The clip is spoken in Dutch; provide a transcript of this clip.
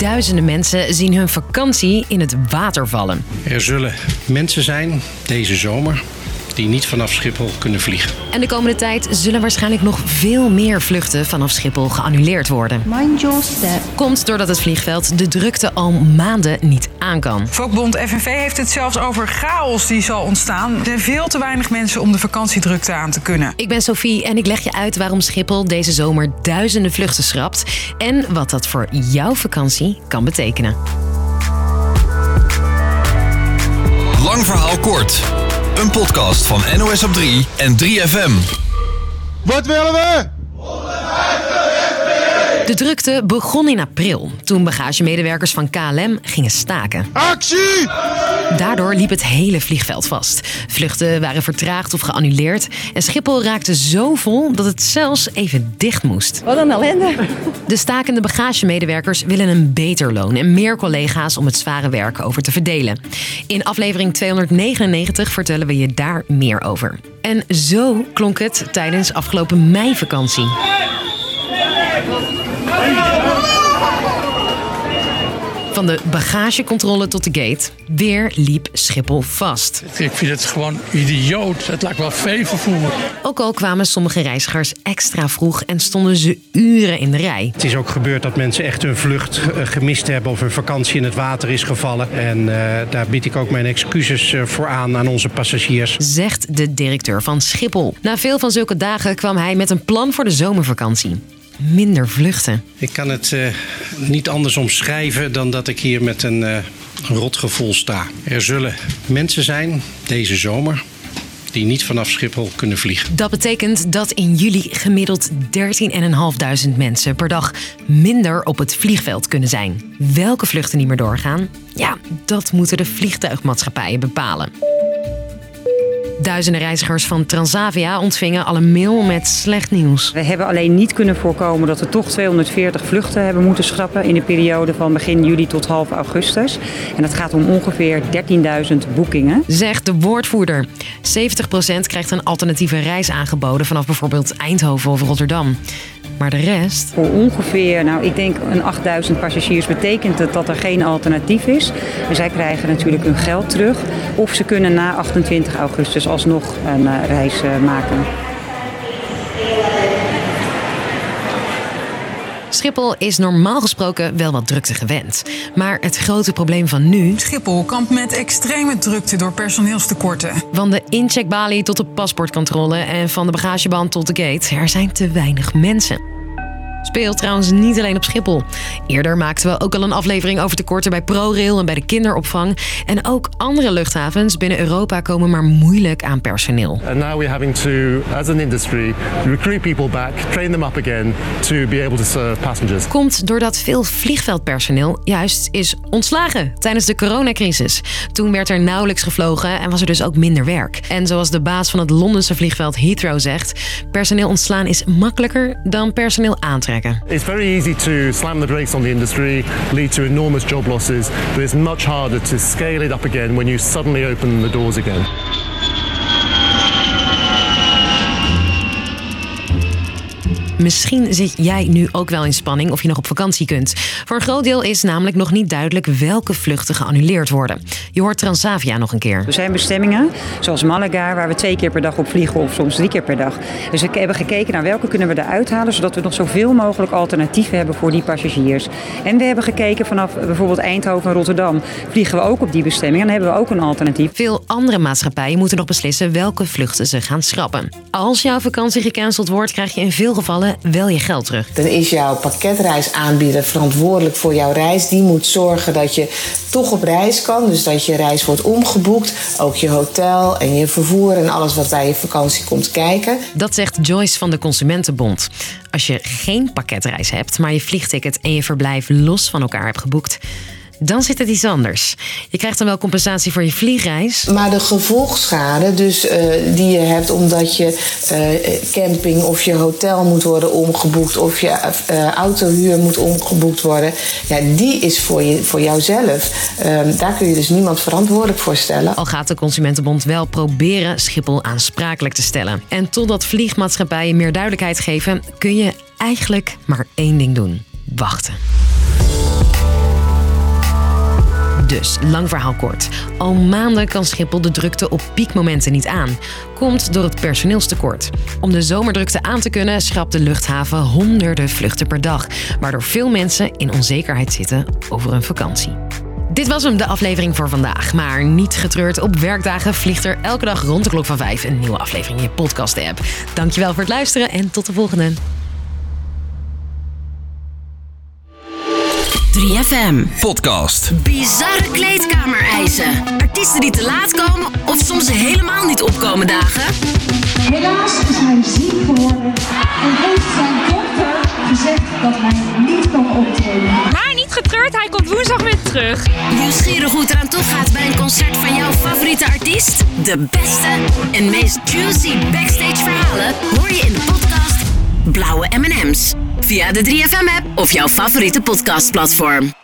Duizenden mensen zien hun vakantie in het water vallen. Er zullen mensen zijn deze zomer die niet vanaf Schiphol kunnen vliegen. En de komende tijd zullen waarschijnlijk nog veel meer vluchten vanaf Schiphol geannuleerd worden. Mind your step. Komt doordat het vliegveld de drukte al maanden niet aan kan. Vakbond FNV heeft het zelfs over chaos die zal ontstaan. Er zijn veel te weinig mensen om de vakantiedrukte aan te kunnen. Ik ben Sophie en ik leg je uit waarom Schiphol deze zomer duizenden vluchten schrapt en wat dat voor jouw vakantie kan betekenen. Lang verhaal kort. Een podcast van NOS op 3 en 3FM. Wat willen we? De drukte begon in april, toen bagagemedewerkers van KLM gingen staken. Actie! Daardoor liep het hele vliegveld vast. Vluchten waren vertraagd of geannuleerd en Schiphol raakte zo vol dat het zelfs even dicht moest. Wat een ellende. De stakende bagagemedewerkers willen een beter loon en meer collega's om het zware werk over te verdelen. In aflevering 299 vertellen we je daar meer over. En zo klonk het tijdens afgelopen meivakantie. Van de bagagecontrole tot de gate, weer liep Schiphol vast. Ik vind het gewoon idioot. Het lijkt wel veevervoer. Ook al kwamen sommige reizigers extra vroeg en stonden ze uren in de rij. Het is ook gebeurd dat mensen echt hun vlucht eh, gemist hebben of hun vakantie in het water is gevallen. En eh, daar bied ik ook mijn excuses eh, voor aan aan onze passagiers. Zegt de directeur van Schiphol. Na veel van zulke dagen kwam hij met een plan voor de zomervakantie. Minder vluchten. Ik kan het eh, niet anders omschrijven dan dat ik hier met een eh, rot gevoel sta. Er zullen mensen zijn deze zomer die niet vanaf Schiphol kunnen vliegen. Dat betekent dat in juli gemiddeld 13.500 mensen per dag minder op het vliegveld kunnen zijn. Welke vluchten niet meer doorgaan? Ja, dat moeten de vliegtuigmaatschappijen bepalen. Duizenden reizigers van Transavia ontvingen al een mail met slecht nieuws. We hebben alleen niet kunnen voorkomen dat we toch 240 vluchten hebben moeten schrappen in de periode van begin juli tot half augustus. En dat gaat om ongeveer 13.000 boekingen. Zegt de woordvoerder. 70% krijgt een alternatieve reis aangeboden vanaf bijvoorbeeld Eindhoven of Rotterdam. Maar de rest? Voor ongeveer, nou ik denk een 8000 passagiers betekent het dat er geen alternatief is. Zij krijgen natuurlijk hun geld terug. Of ze kunnen na 28 augustus alsnog een eh, reis eh, maken. Schiphol is normaal gesproken wel wat drukte gewend. Maar het grote probleem van nu... Schiphol kampt met extreme drukte door personeelstekorten. Van de incheckbalie tot de paspoortcontrole en van de bagageband tot de gate... er zijn te weinig mensen. Speelt trouwens niet alleen op Schiphol. Eerder maakten we ook al een aflevering over tekorten bij ProRail en bij de kinderopvang. En ook andere luchthavens binnen Europa komen maar moeilijk aan personeel. And now we're having to, as an industry, recruit people back, train them up again to be able to serve passengers. Komt doordat veel vliegveldpersoneel juist is ontslagen tijdens de coronacrisis. Toen werd er nauwelijks gevlogen en was er dus ook minder werk. En zoals de baas van het Londense vliegveld Heathrow zegt, personeel ontslaan is makkelijker dan personeel aantrekken. It's very easy to slam the brakes on the industry, lead to enormous job losses, but it's much harder to scale it up again when you suddenly open the doors again. Misschien zit jij nu ook wel in spanning of je nog op vakantie kunt. Voor een groot deel is namelijk nog niet duidelijk welke vluchten geannuleerd worden. Je hoort Transavia nog een keer. Er zijn bestemmingen, zoals Malaga, waar we twee keer per dag op vliegen of soms drie keer per dag. Dus we hebben gekeken naar welke kunnen we eruit halen, zodat we nog zoveel mogelijk alternatieven hebben voor die passagiers. En we hebben gekeken vanaf bijvoorbeeld Eindhoven en Rotterdam. Vliegen we ook op die bestemming en dan hebben we ook een alternatief. Veel andere maatschappijen moeten nog beslissen welke vluchten ze gaan schrappen. Als jouw vakantie gecanceld wordt, krijg je in veel gevallen wel je geld terug. Dan is jouw pakketreisaanbieder verantwoordelijk voor jouw reis. Die moet zorgen dat je toch op reis kan. Dus dat je reis wordt omgeboekt. Ook je hotel en je vervoer en alles wat bij je vakantie komt kijken. Dat zegt Joyce van de Consumentenbond. Als je geen pakketreis hebt, maar je vliegticket en je verblijf los van elkaar hebt geboekt dan zit het iets anders. Je krijgt dan wel compensatie voor je vliegreis. Maar de gevolgschade dus, uh, die je hebt omdat je uh, camping of je hotel moet worden omgeboekt of je uh, autohuur moet omgeboekt worden, ja, die is voor, je, voor jouzelf. Ehm, daar kun je dus niemand verantwoordelijk voor stellen. Al gaat de Consumentenbond wel proberen Schiphol aansprakelijk te stellen. En totdat vliegmaatschappijen meer duidelijkheid geven, kun je eigenlijk maar één ding doen: wachten. Dus, lang verhaal kort. Al maanden kan Schiphol de drukte op piekmomenten niet aan. Komt door het personeelstekort. Om de zomerdrukte aan te kunnen, schrapt de luchthaven honderden vluchten per dag. Waardoor veel mensen in onzekerheid zitten over hun vakantie. Dit was hem, de aflevering voor vandaag. Maar niet getreurd, op werkdagen vliegt er elke dag rond de klok van 5 een nieuwe aflevering in je podcast-app. Dankjewel voor het luisteren en tot de volgende. 3FM. Podcast. Bizarre kleedkamereisen. Artiesten die te laat komen of soms helemaal niet opkomen dagen. Helaas is hij ziek geworden en heeft zijn dokter gezegd dat hij niet kan optreden. Maar niet getreurd, hij komt woensdag weer terug. Nieuwsgierig hoe het eraan toe gaat bij een concert van jouw favoriete artiest? De beste en meest juicy backstage verhalen hoor je in de podcast Blauwe M&M's. Via de 3FM app of jouw favoriete podcastplatform.